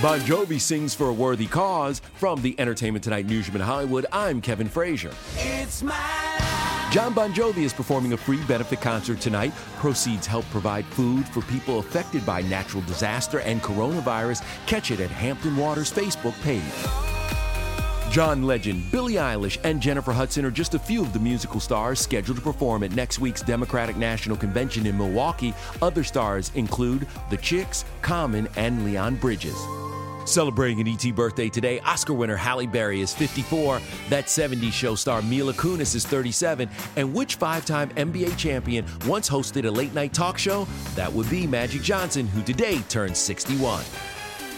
Bon Jovi sings for a worthy cause. From the Entertainment Tonight newsroom in Hollywood, I'm Kevin Frazier. It's my life. Jon Bon Jovi is performing a free benefit concert tonight. Proceeds help provide food for people affected by natural disaster and coronavirus. Catch it at Hampton Waters Facebook page. John Legend, Billie Eilish, and Jennifer Hudson are just a few of the musical stars scheduled to perform at next week's Democratic National Convention in Milwaukee. Other stars include The Chicks, Common, and Leon Bridges. Celebrating an ET birthday today, Oscar winner Halle Berry is 54. That 70s show star Mila Kunis is 37. And which five time NBA champion once hosted a late night talk show? That would be Magic Johnson, who today turns 61.